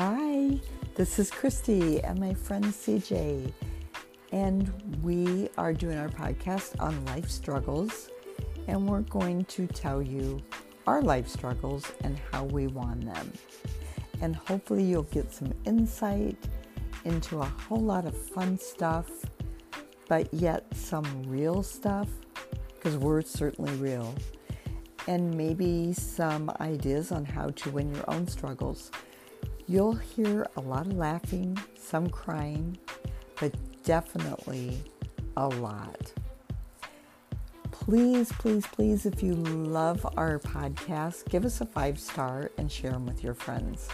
Hi, this is Christy and my friend CJ, and we are doing our podcast on life struggles, and we're going to tell you our life struggles and how we won them. And hopefully, you'll get some insight into a whole lot of fun stuff, but yet some real stuff, because we're certainly real, and maybe some ideas on how to win your own struggles. You'll hear a lot of laughing, some crying, but definitely a lot. Please, please, please, if you love our podcast, give us a five star and share them with your friends.